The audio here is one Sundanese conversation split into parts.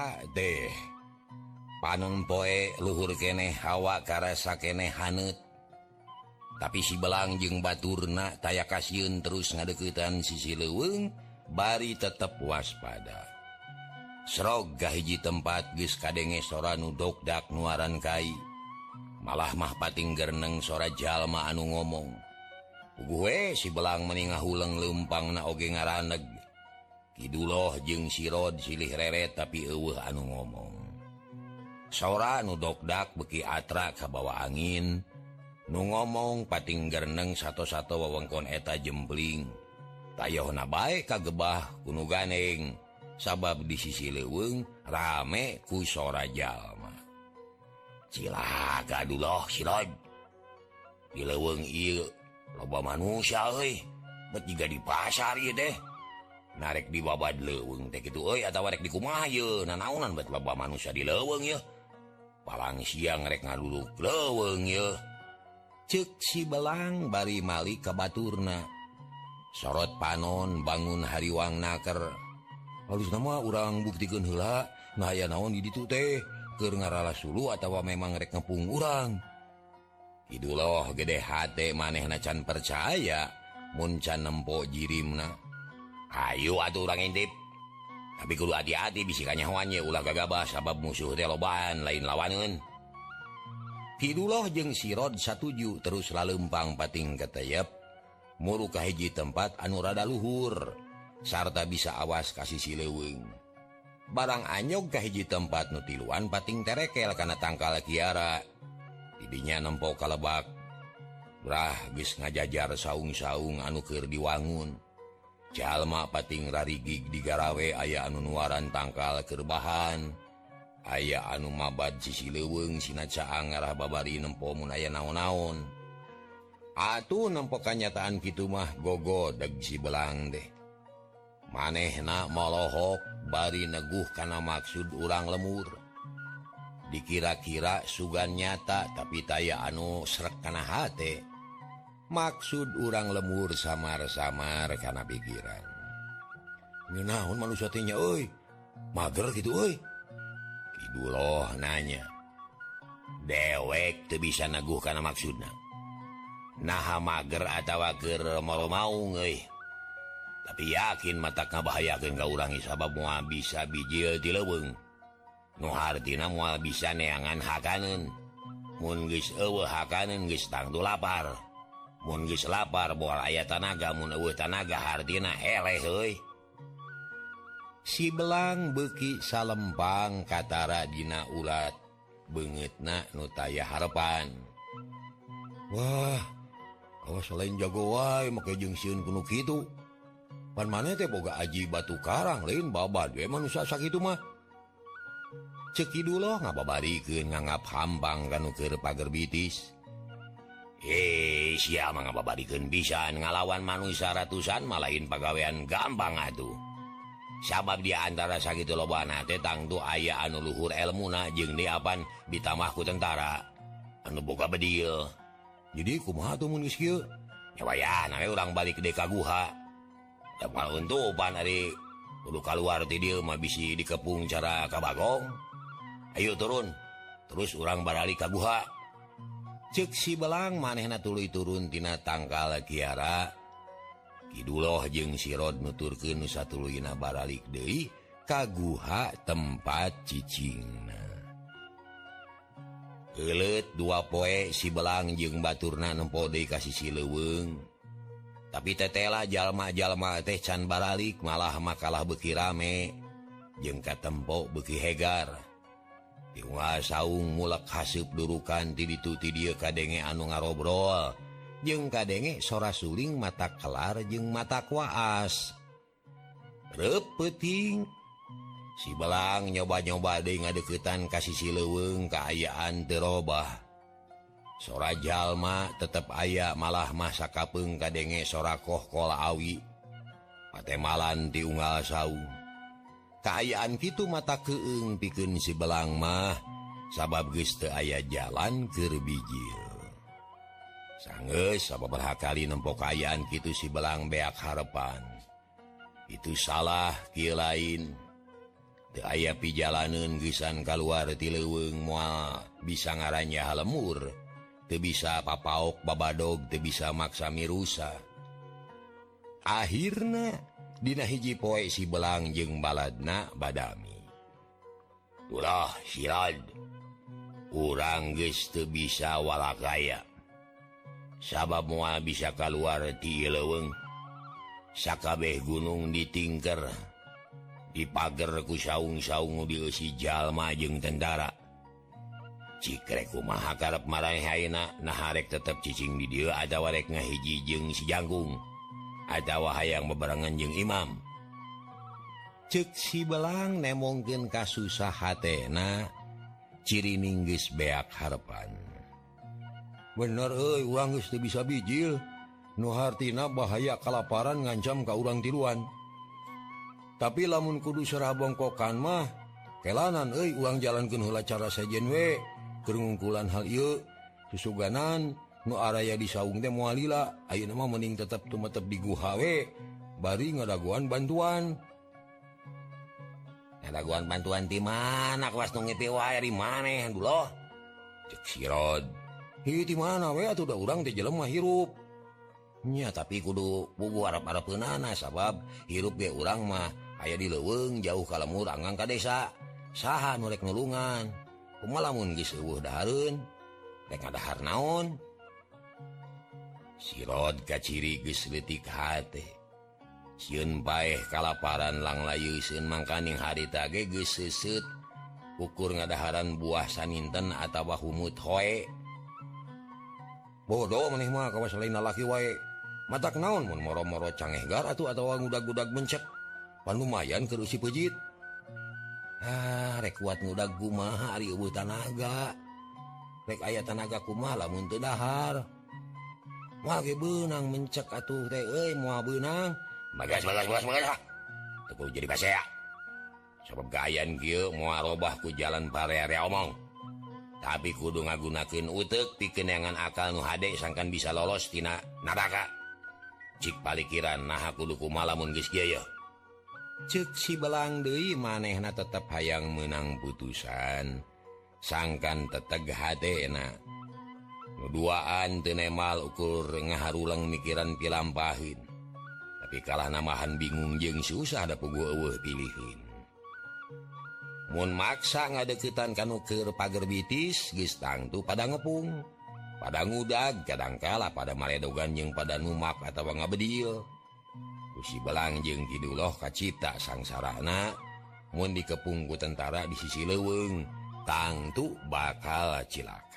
eta deh. Panon poe luhur kene hawa karsa kene hanet tapi si belang jeung baturna taya kasihun terus ngadeketan sisi leweng bari tetap waspada. Serogah hiji tempat geus kadenge sora nudokdak nuaran kai. Malah mah pating gerneng sora jalma anu ngomong. Gue si belang meningah huleng lempang na oge ngaraneg. Kiduloh jeung sirod silih reret tapi eueuh anu ngomong. Sora nu dokdak beki atra kabawa angin nu ngomong pating gerneng satu-satu wewengkon eta jembling tayoh ka gebah kuno ganeng sabab di sisi leweng rame ku sora jalma. Cilaka dulu sirod di leweng iya loba manusia euy bet juga di pasar ieu deh. narek di babad leweng teh gitu euy atawa rek di kumaha ye? Nanaonan bet loba manusia di leweng ye. Palang siang rek ngaduluk leweng ye. Cek si belang bari mali ke baturna. Sorot panon bangun hariwang naker. Halus nama orang buktikan hela nah ya naon di ditu teh? Keur ngaralas sulu atawa memang rek ngepung urang. Idu loh gede hati maneh nacan percaya muncan nempo jirimna. Ayo atuh orang intip tapi kudu hati-hati bisikannya Hawanya ulah gagabah sabab musuh teh lobaan lain lawanun Kidullah jeung sirod satuju terus lalempang pating keteyep murukah hiji tempat anu rada luhur sarta bisa awas kasih sileweng barang anyog ka hiji tempat nutiluan pating terekel karena tangkal Kiara. Didinya nempok kalebak. Brah geus ngajajar saung-saung anu keur diwangun. jalma pating rarigig digarawe aya anu nuaran tangkal kerbahan. Aya anu mabad sisi leweng sinacaang ngarah babari nempomun aya naon-naon. Atuh nempok kanyataan gitu mah gogo deg si belang deh. Maneh na molohok bari neguh karena maksud urang lemur. Dikira-kira sugan nyata tapi taya anu srek kana hate. maksud urang lemur samar-samar karena pikiran. Naon manusianya oi mager gitu oi Kidul loh nanya. Dewek tuh bisa naguh karena maksudnya nah mager atau wager mau mau nge tapi yakin mata kebahayakan kau urangi sabab mua bisa bijil di leweng nuhartina mua bisa neangan hakanan mun geus eueuh hakanan geus tangtu lapar. munggis lapar bo aya tanaga tanaga Hardina hele si belang beki salempang katara dina ulat banget na nutaya harepan. Wah kalau selain jago wa maka jengsiun gunung gitu pan mana teh boga aji batu karang lain babad dia manusia sakit mah. Ceki dulu ngababarikan nganggap hambang kanu ke pagar bitis. Yes ya mengabadikan bisa ngalawan manusia ratusan malain pegawaian gampang atuh sabab dia antara sakit lobana tetangtu ayah anu Luhur elmuna jeng diapan ditamahku tentara. Anu buka bedil. Jadi orang eh, balik ke deka guha dekaguha untuk keluar tidil mabisi dikepung cara Kabagong. Ayo turun. Terus orang barali Kaguha. cek si belang manehna tulu turuntina tangkal Kiara. Kiduloh jeung sirod nuturke Nusa Tuluna Baralik Dei kaguha tempat cicingna. Kelet dua poe si belang jeung Baturna nempo nempode kasih si leweng tapi tetela jalma-jalma teh can baralik malah makalah beki rame jengka katempo beki hegar. saung mulak hasub durukan tidituti dia kadenge anu ngarobrol. Jeung kadenge sora suling mata kelar jeung mata kuas repeting si belang nyoba-nyoba de ngadeketan kasih si leweng keayaan terobah sora jalma tetap aya malah masa kapeng kadenge sora kohkola awi. Patemalan diunggal saung. keayaan gitu mata keeng piken si belang mah. Sabab geste ayah jalan kebijil sang sababha kali nempok kayan gitu si belang beak harepan. Itu salah ki lain. The aya pijalanun gisan keluar ti leweng mua bisa ngarannya lemur te bisa papaok babadog te bisa maksami rusa akhirnya Dina hiji poe si belang jeung baladna badami. Ulah sirad urang geus teu bisa walakaya. Sabab moal bisa keluar ti leweng sakabeh gunung ditingker dipager ku saung-saung di jalma jeung tentara. Cikrek kumaha karep marang haak naharek tetep cicing di dia ada warek ngahiji jeung si Jagung adawa hayang bebarangan jeung Imam. Cek si belang nemongken kasusah hatna cirininggis beak harepan. Bener e, orang bisa bijil. Nuhartina bahaya kelaparan ngancam ke urang tiruan tapi lamun kudu serah bongkokan mah kelanan e, uang jalan kenhula cara sejenwe kerungkulan hal yuk susuganan dan nuaraya disaung teh mualila Ayo nama mening tetap tumetep di guhawe bari ngadaguan bantuan. Ngadaguan bantuan di mana kuas nongi piwai di mana dulu cek sirod hi di mana we atuh udah urang teh jelema hirup. Nya tapi kudu bubu arab arab penana sabab hirup ge urang mah aya di leuweung jauh kalemur anggang ka desa. Saha nu rek nulungan. Kumalamun geus eueuh dahareun rek ngadahar naon? sirod ka ciri gesletik hati siun baik kalaparan lang layu layuun mangkaning hari tage gesesut ukur ngadaharan buah saninten atau humut hoe. Bodoh meneh mah kawas lain lalaki wae. Matak naon mun moro-moro cangehgar atuh atawa ngudag-gudag mencek pan lumayan kerusi pejit. Ah rek kuat ngudag kumaha ari eueuh tanaga. Rek aya tanaga kumaha lamun teu dahar. wage benang mencek atuh teh euy moal benang bagas bagas bagas bagas ah. teu jadi basea. Sebab gayan kieu moal robah ku jalan barere omong. Tapi kudu ngagunakeun utek pikeneangan akal nu hade sangkan bisa lolos tina neraka cik palikiran nah kudu kumalamun geus kieu cek si belang deui manehna tetep hayang menang putusan. Sangkan teteg hade duaan tenemal ukur ngaharulang mikiran pilampahin. tapi kalah namahan bingung jeng susah ada pugu pilihin. Mun maksa ngadeketan kanukir pagar bitis gistang tuh pada ngepung. Pada ngudag kadangkala pada maledogan jeng pada numak atau bangga bedil kusi belang jeng kiduloh kacita sang sarana mun dikepung ku tentara di sisi leweng tangtu bakal cilaka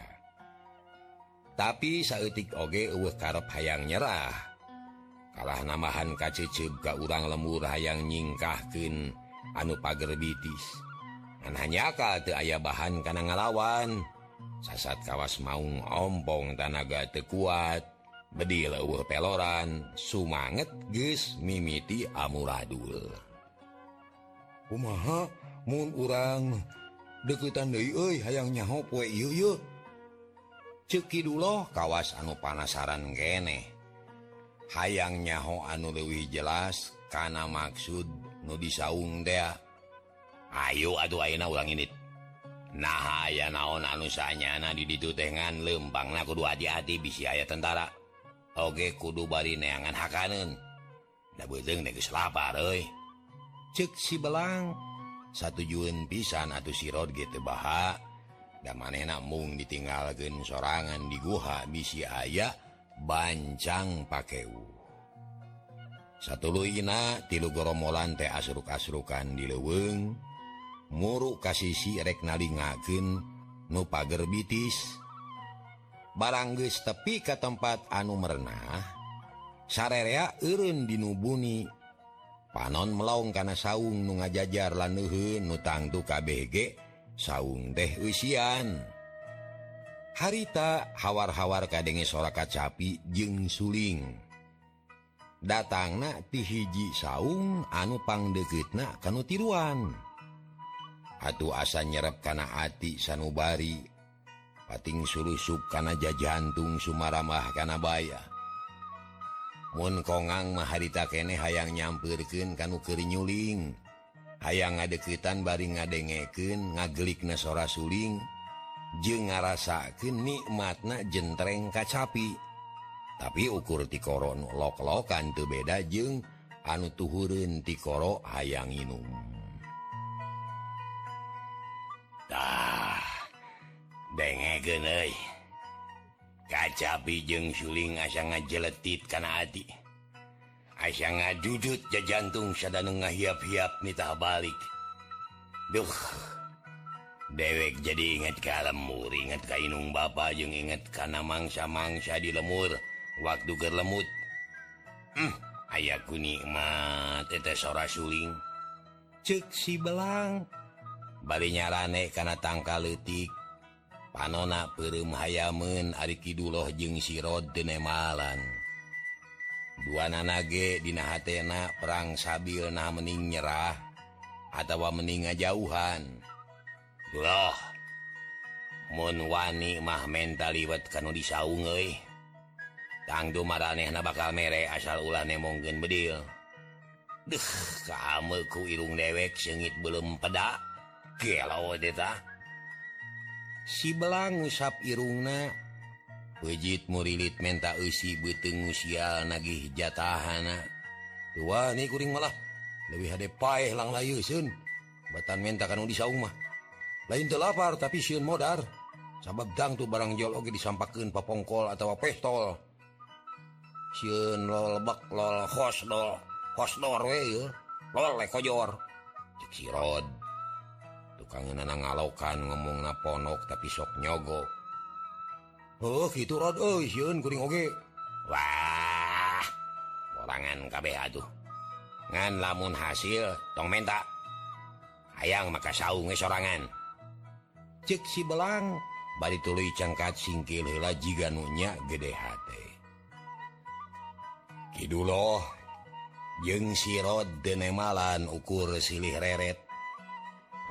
tapi sayatik oge uh karep hayang nyerah. Kalah namahan kacecep ga urang lemur hayang nyingkahken anu pagar bitis. Anhanyaka te aya bahan kana ngalawan. Sasat kawas maung ompong tanaga tekuat bedil leuh peloran sumanget ges mimiti amuradul. Kumaha mun urang deketan deui euy hayang nyaho poe ieu yeuh ceki dulu kawas anu panasaran gene. Hayang nyaho anu Dewi jelas karena maksud nu disaung dea. Ayo aduh Aina ulang ini nah aya naon anusanya na di ditutengan lempang na kudu hati-hati bisi aya tentara. Oke kudu bari neangan hakanen da beteng negus lapar cek si belang satu Jun pisan atau si rod gitu bahak dan maneh namung ditinggalkan sorangan di Guha bisi ayah bancang pakaiu satu Luina tilugoromolan teh asruk-asrukan di leweng muruk kasisi reknalingaken nu pager bitis. Barangges tepi ke tempat anu merenah sarerea Erun dinubuni panon melaung karena saung nu ngajajar lanuhun nutangtu KBG saung deh usian harita hawar-hawar kadenge soraka capi jeng suling. Datang na tihiji saung anupang deketnak kanu tiruan. Atuh asa nyerep kana hati sanubari. Pating suruh kana jajantung Sumaramah kana baya. Mun kongang maharita kene hayang nyampirken kanu keri nyuling. ayaang ngadeketan bari ngadengeken ngagelik na sora suling. Je ngarasaken nikmatna jentreng kacapi. Tapi ukur tikoron lok-lokan tuh beda jeng anu tuhurun tikoro hayang inum. Denge kacapi jeng suling asa ngajeletit karena ati. Asya nga jujud ja jantung sada nga hiap-hiap nitah balik. Duh. Dewek jadi ingat kalemur ingat kainung Bapak jeung inget karena mangsa-mangsa di lemur waktu ke lemut. Hmm, aya ku nikmat ora suling. Cek si belang. Balinya raneh karena tangka letik panona perum hayamen Ari Kiduloh jeung sirod dene Malang dua nanage Dina hatena perang sabil nah mening nyerah atau meninga jauhan loh Muwani mah mental liwat kan disaung tangdu mareh na bakal mere asal ulah nemonggen bedil. Deh kamuku irung dewek sengit belum peda. Kelau si belang ngusap irungna wejit murilit menta usi beteng usia nagih jatahana. Tua nih kuring malah. Lebih hade paeh lang layu sun. Batan menta kan disaung mah. Lain teu lapar tapi sieun modar. Sabab dang tuh barang jual oge disampakeun papongkol atau pestol. Sieun lol lebak lol hos dol hos dor we yeuh lol lekojor cek si rod. Anak ngalokan ngomong na ponok tapi sok nyogo Oh gitu Rod. Oh, siun, kuring oge. Wah orangan kabeh aduh. Ngan lamun hasil tong menta. Ayaang maka sauunge sorangan. Cek si belang bari tuluy cangkat singkil hela jika nunya gede hati Kidul loh jeng sirot denemalan ukur silih reret.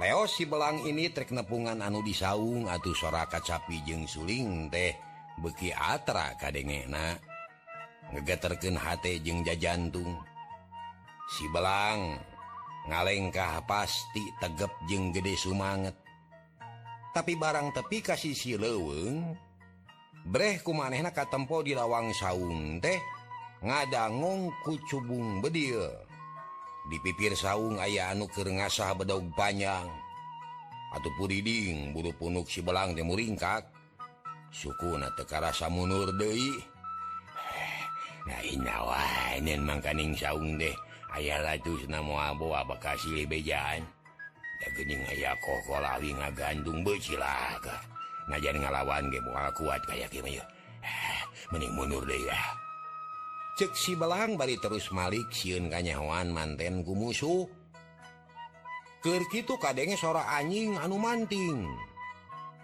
Leo si belang ini trek nepungan anu disaung atau sora kacapi jeng suling teh. Beki atra kadengena. Ngegeterken hate jeng jajantung. Si belang ngalengkah pasti tegep jeng gede sumanget. Tapi barang tepi kasih si leweng breh kumanehna katempo di lawang saung teh ngadangong kucubung bedil. di pipir saung ayah anu ke ngasah bedaug panjang. Atau puriding buru punuk si belang temu ringkat suku na tekarasa munur Dei nawain makaning saung deh. Ayaah ratus namuaboa bejaan lebejan daing aya koko lawi nga gandung becilaka ngajar ngalawan ge kuat kayak mening mundur deh ya. ceksi belang bari terus Malik siun kanyawan manten gumusuh Kerkitu kadenge sora anjing anu manting.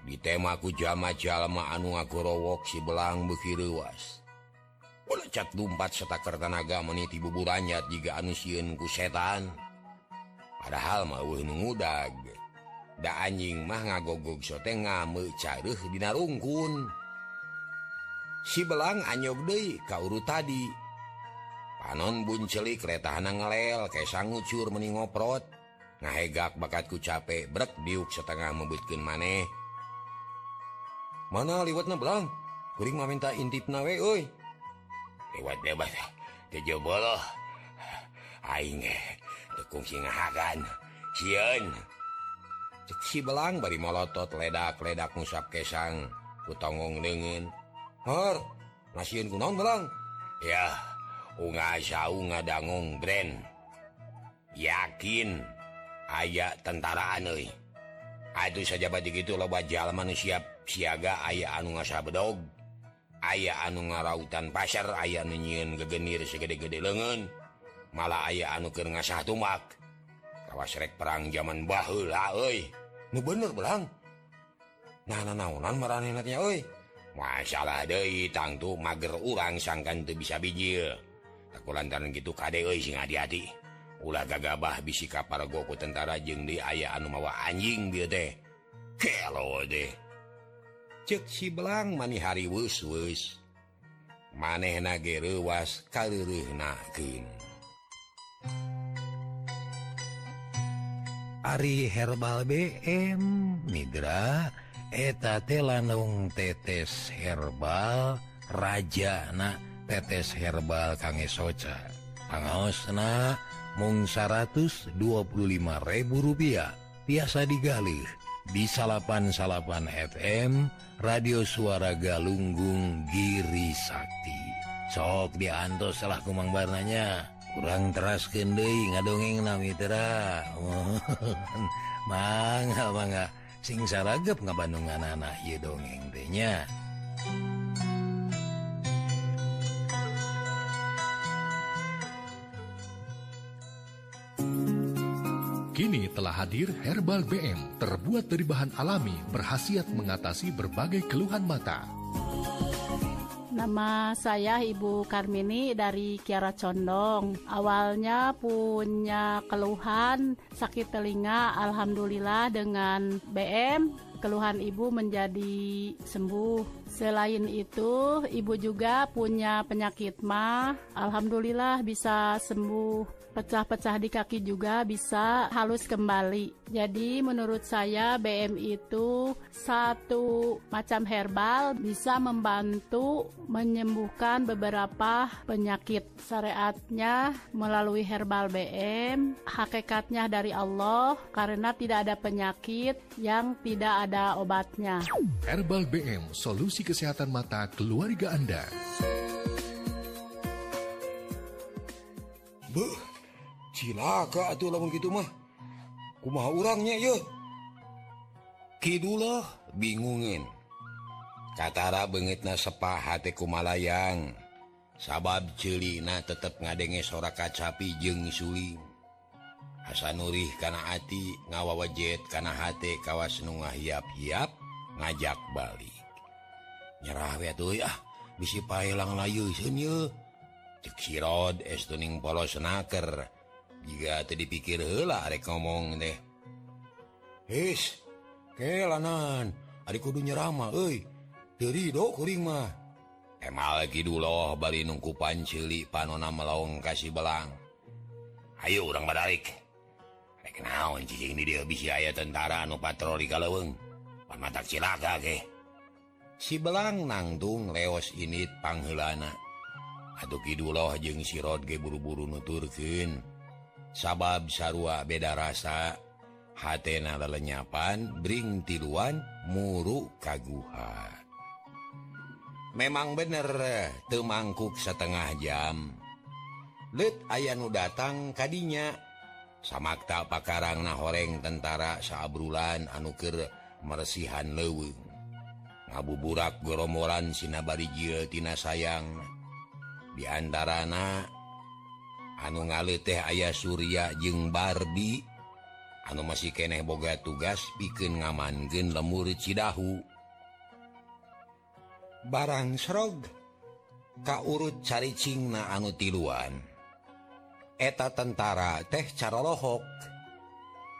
Di temaku jama jalma anu ngagorowok si belang bekiruas oleh cat dumpat serta kertanaga meniti buburanyat jika anu siun ku setan. Padahal mau ngudag. Da anjing mah ngagogog sote ngamuk careuh dina rungkun. si belang anyog De kauru tadi. Panon buncelik keretahan ngelel kayak sangucur mening ngoprot. Ngahegak bakatku capek brek diuk setengah membutkin maneh. Mana liwat belang? Kuring minta intip nawe oi lewat bebas tejo bolo aing eh, tekung si ngahagan. Sieun cek si belang bari molotot ledak-ledak ngusap kesang Kutongong tongong deungen nasiun kunon belang ya unga saung dangung brand. Yakin aya tentara aneh Aduh sajabat begitu loba jalman siap siaga aya anu ngasa bedog aya anu ngarautan pasar aya nunyiun gegenir segede-gede lengan malah aya anu ke ngasa tumak. Kawasrek perang zaman bahul bener belang. Nah, nah, nah, nah, nah, nah, nah, nah, nah, masalah De tangtu mager urang sangkan tuh bisa bijil. Aku lantaran gitu Kde sing hati-hati. Ulah gagabah bisi kapar goku tentara jeng di aya anu mawa anjing dia teh. Kelo deh cek si belang mani hari wus wus maneh nage rewas kaluruh nakin Ari herbal BM Midra eta telanung tetes herbal Rajana tetes herbal kangge soca Pangaosna mung 125.000 rupiah. Biasa digalih di salapan salapan FM radio suara Galunggung Giri Sakti. Sok diantos salah kumang warnanya. Kurang teras kende ngadongeng na Mitra mangga mangga sing saragap nggak Bandungan anak ya dongeng tehnya Kini telah hadir Herbal BM, terbuat dari bahan alami, berhasiat mengatasi berbagai keluhan mata. Nama saya Ibu Karmini dari Kiara Condong. Awalnya punya keluhan sakit telinga, alhamdulillah dengan BM keluhan ibu menjadi sembuh. Selain itu, ibu juga punya penyakit mah, alhamdulillah bisa sembuh pecah-pecah di kaki juga bisa halus kembali. Jadi menurut saya BM itu satu macam herbal bisa membantu menyembuhkan beberapa penyakit. Syariatnya melalui herbal BM, hakikatnya dari Allah karena tidak ada penyakit yang tidak ada obatnya. Herbal BM, solusi kesehatan mata keluarga Anda. Buh cilaka atuh lamun gitu mah. Kumaha urangnya ye? Kidullah bingungin. Katara banget na sepa hati kumalayang. Sabab celina tetep ngadenge sora kacapi jeung suling asa Nurih kana ati ngawawa jet kana hate kawas nu ngahiap-hiap ngajak balik. Nyerah we atuh ya bisi paelang layu seun ye. Cek sirod es tuning polos naker. juga tadi dipikir helah rek ngomong deh His kelanan adik kudu nyerama euy. Dari do kuring mah. Emal lagi dulu bari nungku panceli panona melawang kasih belang. Ayo orang badalik. Rek naon cicing ini dia bisa aya tentara anu patroli kalaweng pan matak cilaka ke si belang nangtung leos init panghelana Aduh kidullah jeung sirot ge buru-buru nuturkeun. sabab sarua beda rasa. Hatena lelenyapan Bring tiluan muruk kaguha memang bener temangkuk setengah jam. Let aya nu datang kadinya. Samakta pakarang nah horeng tentara saabrulan anuker meresihan leweng ngabuburak goromoran Sinabari Jiotina sayang. Diantara anak anu ngale teh ayah Surya jeung Barbie. Anu masih keeh boga tugas bikin ngamangen lemur Cidahu. Barang Srog Ka urut cari caricingna anu tiluan. Eta tentara teh cara lohok.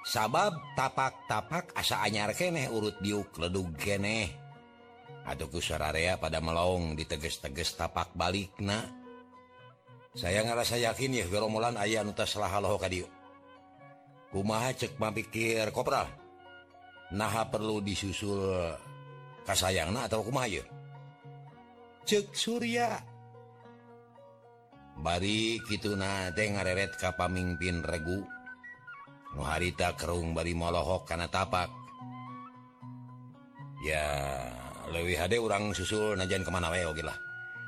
Sabab tapak-tapak asa anyar keneh urut diuk ledug geneh Aduhku sararea pada melong diteges-teges tapak balik balikna. saya ngerasa yakin ya geromolan ayah nutas salahho kumaha cek mampikir kopral? Naha perlu disusul kasayangna atau kumaha ya cek Surya. Bari kitu na teh ngareret ka pamimpin regu. Nu harita kerung bari molohok kana tapak. Ya leuwih hade urang susul najan kemana wae oke lah.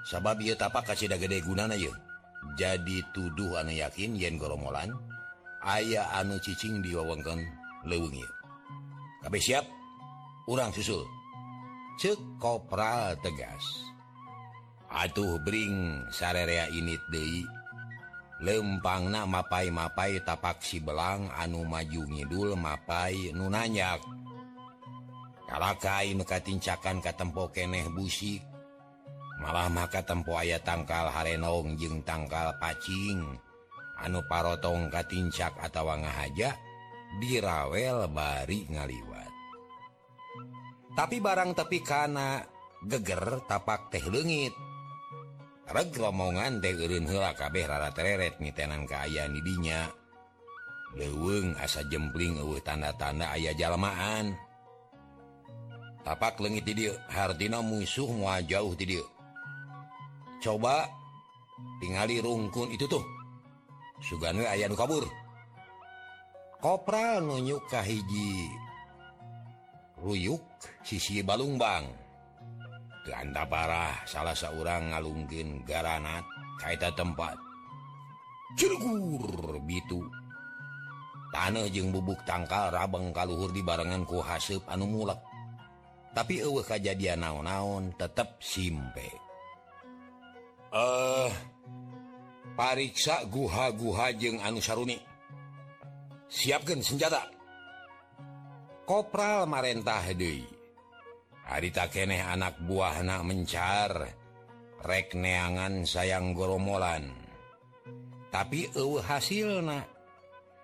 Sabab ieu tapak kasih da gede gunana yuk jadi tuduh anu yakin yen goromolan aya anu cicing di wewengkeng lewengit KB siap? Urang susul. Cek kopral tegas. Atuh Bring sarerea init De lempang na mapai mapai tapak si belang anu maju ngidul mapai nunanyak Kalakai mekatincakan katempo keneh busik. malah maka tempo aya tangkal Harenong jeung tangkal pacing. Anu parotong Katincak atau ngahaja dirawel bari ngaliwat. Tapi barang tepi kana geger tapak teh legit reg romongan teun hela kabeh rara tereret mitenan keayaan didinya leweng asa jempling uh tanda-tanda ayah jalmaan tapak legit di dia Hardina musuh mua jauh di dia coba tinggali rungkun itu tuh. Sugan ayam kabur. Kopra nunyu kahiji ruyuk sisi Balungbang Ganda parah salah seorang ngalungkin garanat kaita tempat. Cilegur bitu. Tanah jeng bubuk tangkal rabeng kaluhur di barengan ku hasep anu mulek. Tapi eueuh kajadian naon-naon tetap simpe. eh pariksa guha-guha jeung anu Saruni. Siapkan senjata. Kopral marentah Dei hari tak anak buah anak mencar rekneangan sayang goromolan tapi uh hasil nah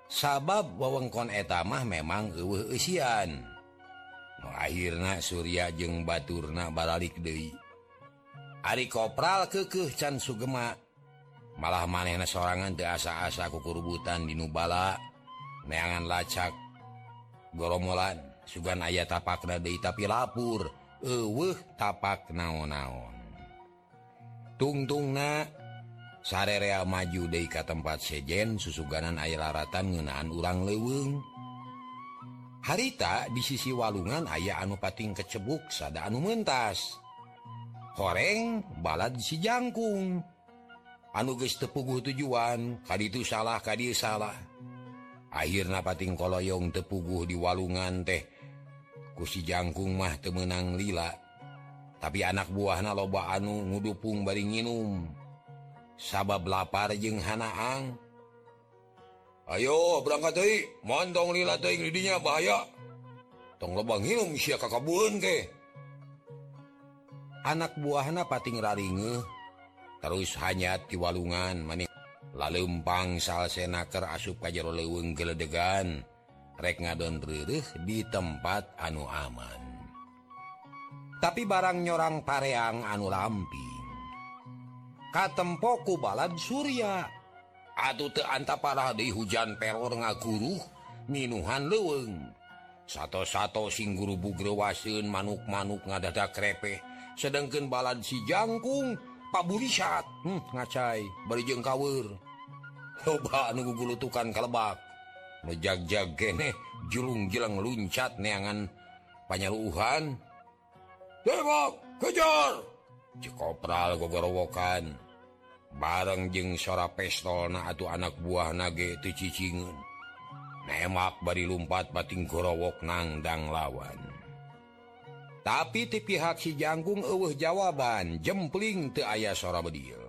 sabab wewengkon etamah memang uh isian akhirnya Surya jeung Baturna balalik Dewi Ari kopral kekeh can Sugema. Malah maneh sorangan teasa-asa kukurubutan di Nubala neangan lacak. Goromolan sugan ayah tapak nadai tapi lapur. Eweh tapak naon-naon. Tungtung na sarerea maju dei ka tempat sejen susuganan air laratan ngenaan urang leweng harita di sisi walungan ayah anu pating kecebuk sada anu mentas horeng balad si Jakung anuges tepuguh tujuan tadi itu salah tadi salah. Akhirnya pating koloyong tepuguh di walungan teh. Kusi jangkung mah temenang lila. Tapi anak buahna loba anu ngudupung bari nginum. Sabab lapar jeung Hanaang. Ayo berangkat mondong lila didinya bahaya. Tong lobang hidung si kakabun keh. anak buahna pating raringe terus hanya di walungan manik lalumpang salsenaker asup kajjaro leweng geledegan. Rek ngadon ririh di tempat anu aman. Tapi barang nyorang pareang anu lamping. Katempoku balad Surya. Aduh teanta parah di hujan peror ngaguruh minuhan leweng satu-satu sing guru bugrewasun manuk-manuk ngadada krepeh sedangkan balad si Jakung Pabulisyat hmm, ngacai. Berijeng kawur. Coba nunggu gulutukan kalebak. Mejak-jag geneh julung jelang luncat neangan panyaluhan tembak kejar! Cekopral gogorowokan. Bareng jeng sora pestol na atuh anak buah nage tu cicingun nemak bari lumpat bating gorowok nangdang lawan. tapi ti pihak si Hijanggung eueuh jawaban jempling teu aya sora bedil.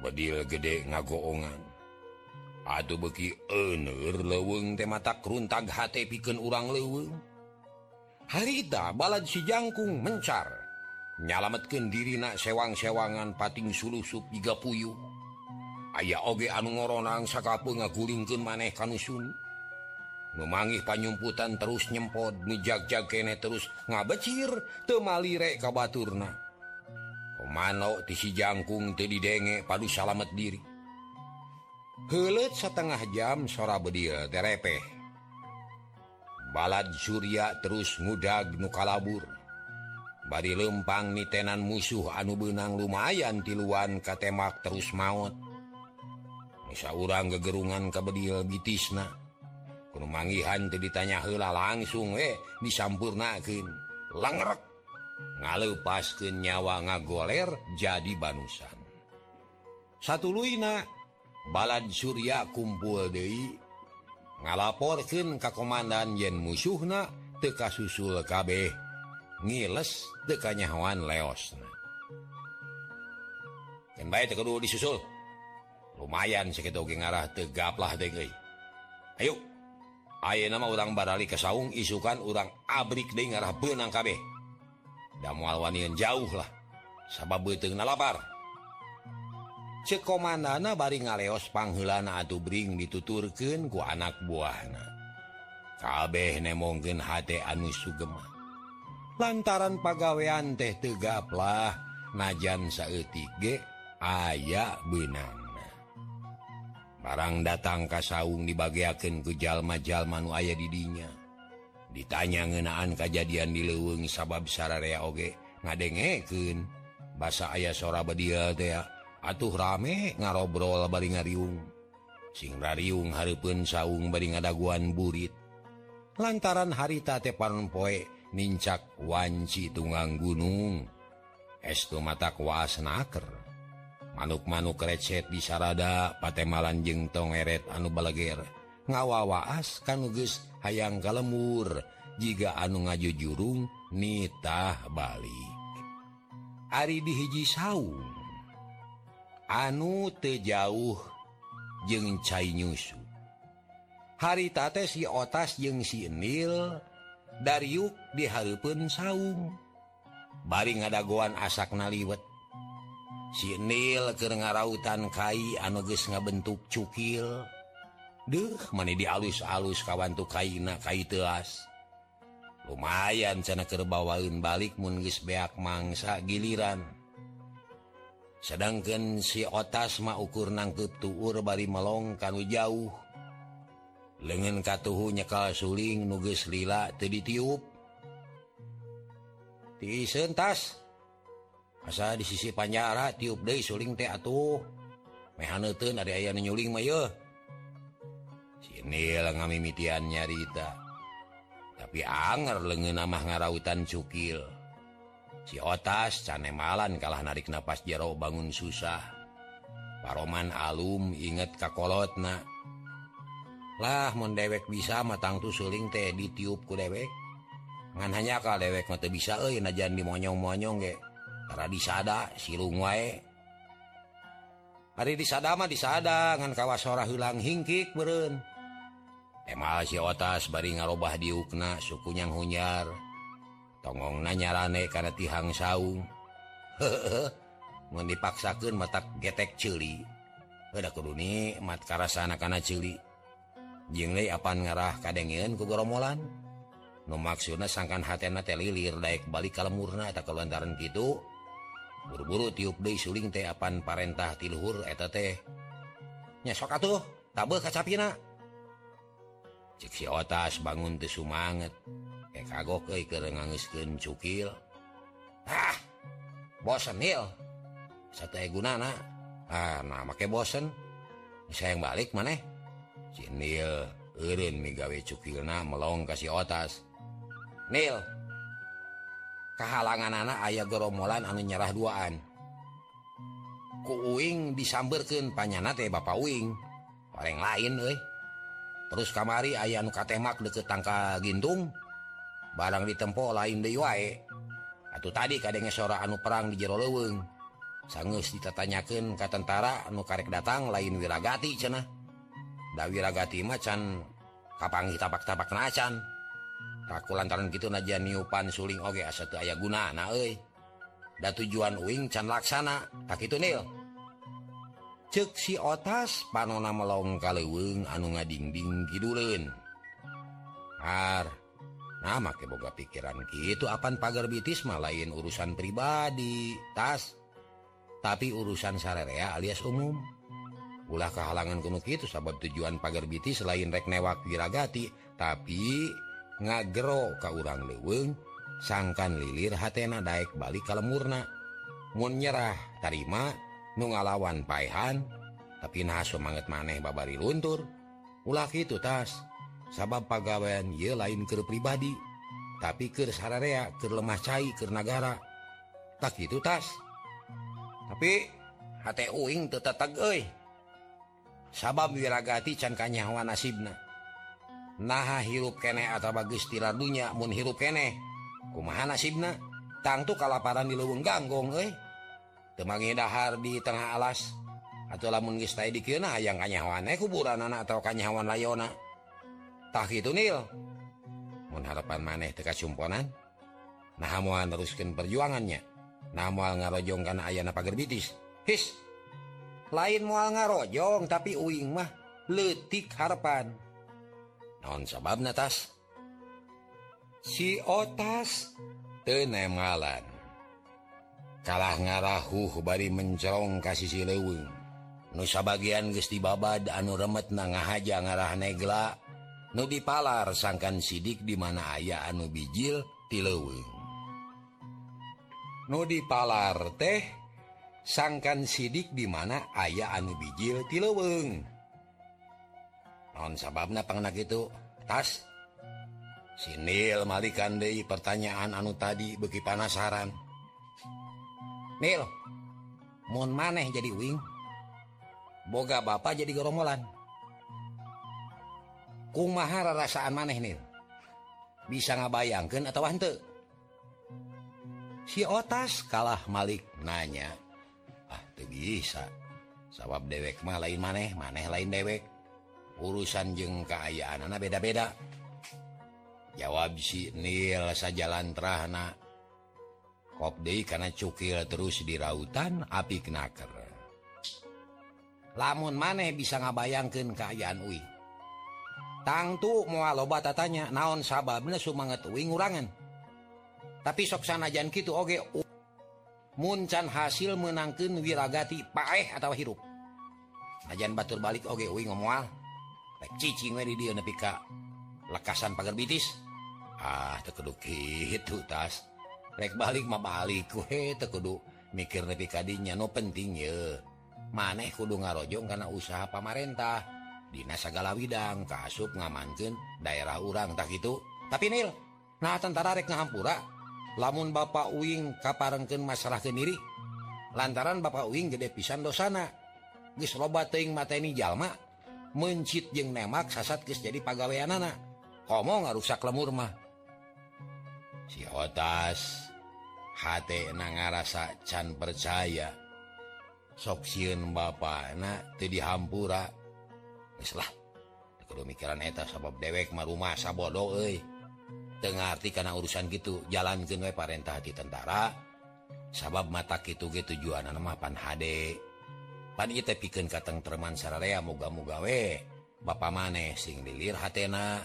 Bedil gede ngagoongan. Aduh beki ener leweng teh mata runtag H piken urang leweng harita balad si jangkung mencar nyalametkeun dirina sewang-sewangan pating sulusup jiga puyuh. aya oge anu ngoronang sakkapu ngagulingkeun maneh kanusun memangih panyumputan terus nyempot nijak-jak kene terus ngabecir temali rek kabaturna. Ti si jangkung tadi didenge padu salamet diri. Helet setengah jam sora bedil terepeh. Balad Surya terus mudag nukalabur bari lempang nitenan musuh anu benang lumayan tiluan katemak terus maut orang kegerungan kebeiltisna perumangihan ditanya hela langsung eh disampurnakin langrek ngalepas nyawa ngagoler jadi banusan. Satu Luina balad Surya kumpul Dei ngalaporkan ke Komandan Yen musuhna teka susul kabeh ngiles tekanyawan leosna. Dan baik disusul. lumayan segitu ngarah tegaplah de Ayo. Ayo nama orang barali ke saung isukan orang abrik de ngarah benang kabeh. Dan mualwanian jauh lah. Sabab beteng lapar. Cekomandana bari ngaleos panghulana atuh bring dituturkan ku anak buahna. Kabeh nemongken hati anu sugema. Lantaran pagawean teh tegaplah najan saetik ge aya benang. barang datang ka Kasaung dibagiakan kejallma-jalmanu ayah didinya ditanya ngenaan kejadian di leweng sabab Sararea oge ngadengeken bahasa ayah sora bedia tea atuh rame ngarobrol bari ngariung. Singrariung Harpun saung bari ngadaguan burit. Lantaran harita tepan poe nincak wanci tunggang gunung. Estu mata kuas naker manuk-manuk recet di sarada patemalan jeng tongeret anu Balager. Ngawa waas kanuges hayang kalemur jika anu ngaju jurung nitah Bali Ari di hiji saung. Anu tejauh jeng cai nyusu. Hari tate si otas jeng si Nil sinil Dariuk diharpun saung. Baring ada goan asak naliwet sinil ke ngarautan Kai anuges ngabentuk cukil Duh man di alus-alus kawantu kaina Kai teas lumayan sana kerbawain balik mungis beak mangsa giliran. Sedangkan si otas mau ukur nangkep tuur bari melong kanu jauh. Lengan katuhu nyekal suling nuges lila tadi tiup tisentas asa di sisi Panjara tiup De suling teh atuh. Mehanten ada aya nyuling mah may sini ngamimitian nyarita. Tapi anger lengen namah ngarautan cukil. Si otas cane malan kalah narik napas jero bangun susah. Paroman alum inget kakolot na lah mon dewek bisa matang tu suling teh ditiup ku dewek. Ngan hanya kal dewek mata bisa eh najan dimonyong-monyong gek disada silung wae. Hari disadama disada ngan kawasora hilang hingkik beren emal si otas bari ngarobah diukna sukunyang hunyar. Tongong nanyarane karena tihang saung. Hehe mun dipaksakan matak getek celi ada kudu nih mat karasana kana celi jenglei apan ngarah kadengen ku goromolan nu maksudna sangkan hatena telilir daek balik kalemurna tak kelantaran gitu buru-buru tiup Suling teh apan Parentah tiluhur eta teh. Tehnyasok atuh tabel kacapina. Ceksi otas bangun te sumanget e kagok e ke ngangiskeun cukil. Ah bosen hil sate gunana? Ah nah make bosen. Saya yang balik maneh. Si Nil eureun migawe cukilna melong ka si otas. Nil kehalangan anak ayah geromolan anu nyerah duaan. Kuing disamberkan panyana teh Bapak Uing. Orang lain eh terus kamari ayah nu katemak deket tangka gintung. Barang ditempo lain deui wae. Atuh tadi kadenge sora anu perang di jero leuweung. Sangeus ditatanyakeun ka tentara anu karek datang lain wiragati cenah. Da wiragati macan kapangi tapak-tapak nacan aku lantaran gitu aja niupan suling oge okay, satu aya guna nah euy. Da tujuan uing can laksana tak itu nil. Cek si otas panona melong kaleweng anu ngadingding kiduleun har nah make boga pikiran gitu apan pagar bitis mah lain urusan pribadi tas. Tapi urusan sararea alias umum. Ulah kehalangan kuno kitu sabab tujuan pagar bitis selain rek newak wiragati. Tapi ngagro ka urang leweng sangkan lilir hatena Daek balik ka lemurna. Mun nyerah tarima nu ngalawan paehan tapi nas semangat maneh babari luntur. Ulah kitu tas sabab pagawean ye lain keur pribadi tapi keur sararea keur lemah cai keur nagara. Tak itu tas. Tapi hate uing teu tetek euy sabab wiragati cankanya Hawa nasibna. nah hirup kene atau Gusti radunya mun hirup kene. Kumaha nasibna tangtu kalaparan di leweng ganggong eh temangi dahar di tengah alas. Atau lamun geus di dikieu yang kanyawan eh, kuburan anak atau kanyawan layona. Tah kitu nil. Mun harapan maneh teu kasumponan. Nah moal neruskeun perjuangannya. Nah moal ngarojong kana ayana pager bitis. His. Lain moal ngarojong tapi uing mah letik harapan. non sabab atas si otas tenemalan kalah ngarahu bari mencerong kasih si leweng nusa bagian Gusti babad anu remet na ngahaja ngarah negla Nudi palar sangkan sidik di mana ayah anu bijil ti leweng Nudi palar teh sangkan sidik di mana ayah anu bijil ti leweng non sababna pangna gitu tas? Sinil malikan Dehi pertanyaan anu tadi beki panasaran. Nil mohon maneh jadi wing boga Bapak jadi gerombolan. Kumahara rasaan maneh Nil? Bisa ngabayangkan atau hante si otas kalah Malik nanya. Ah tuh bisa. Sabab dewek mah lain maneh maneh lain dewek. urusan jeng keayaan anak beda-beda. Jawab si nil sajalan terahna kopde karena cukil terus di rautan api kenaker lamun maneh bisa ngabayangkan keayaan Uwi tangtu mua loba tatanya naon sababna sumanget Uwi ngurangan. Tapi sok sanajan gitu oge muncan hasil menangkan wiragati paeh atau hirup. Ajan batur balik oge Uwi ngomoal. lekasan pagar bitis. Ah itu tas. Rek balik mah balik mabalik kuhe tekudu mikir nepi kadinya no penting ye. Maneh kudu ngarojong karena usaha pamarentah. Dina segala widang kasup ngamankeun daerah urang tak gitu? Tapi nil nah tentara rek ngahampura lamun Bapak Uing kaparengkeun masalah kendiri lantaran Bapak Uing gede pisan dosana geus loba teuing mateni jalma mencit jeung nemak sasat geus jadi pegawaian komo ngarusak lemur mah. Si otas hate na ngarasa can percaya. Sok soksiun Bapak anak jadi hampura kudu mikiran eta sabab dewek marumasa euy. Teu ngarti kana urusan gitu jalankeun we parentah ti tentara. Sabab mata kitu ge tujuanna mah pan hade. pan piken katengtreman sararea muga-mugawe Bapak maneh sing lilir hatena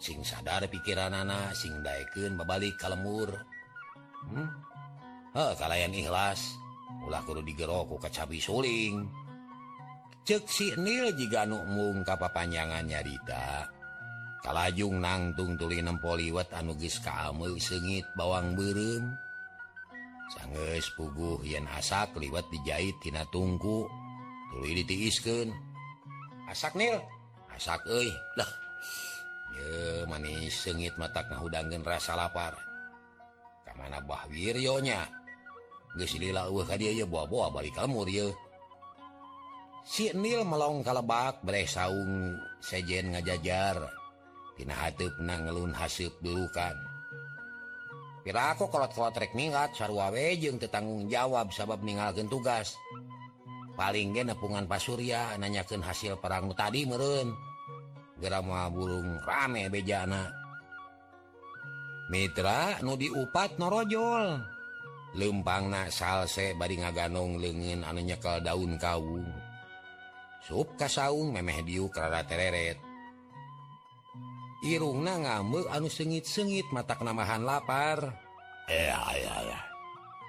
sing sadar pikiran anak sing daeken babalik ka lemur. Hmm? kalian ikhlas. Ulah kru digerokku kacabi suling. Ceksi nil jika nukmung kapa panjangan nyarita. Kalajung nangtung tuli nempo liwat anugis kamu sengit bawang berem sanges puguh yen asak liwat dijahit tina tungku. ditiiskan asak nil. Asak euy lah manis sengit mata ngahudangkeun rasa lapar kemana Bah Wiryonya balik ye si Nil melong kalebak bere saung sejen ngajajar tina ngajajartinanang ngelun hasib durukan piraku kalau trek ningat sarwawe jeung teu tanggung jawab sabab ninggalkeun tugas paling ge nepungan Pak Surya nanyakan hasil perangmu tadi meren gerama burung rame bejana Mitra nu diupat norojol. Lempang na salse bari ngaganong leungin anu nyekel daun kawung sup kasaung memeh diu kerara tereret. Irungna ngamuk anu sengit-sengit matak namahan lapar. Eh ayah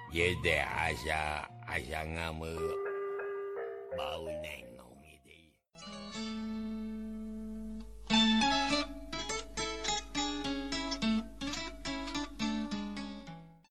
ayah asa asa ngamuk Bowie name.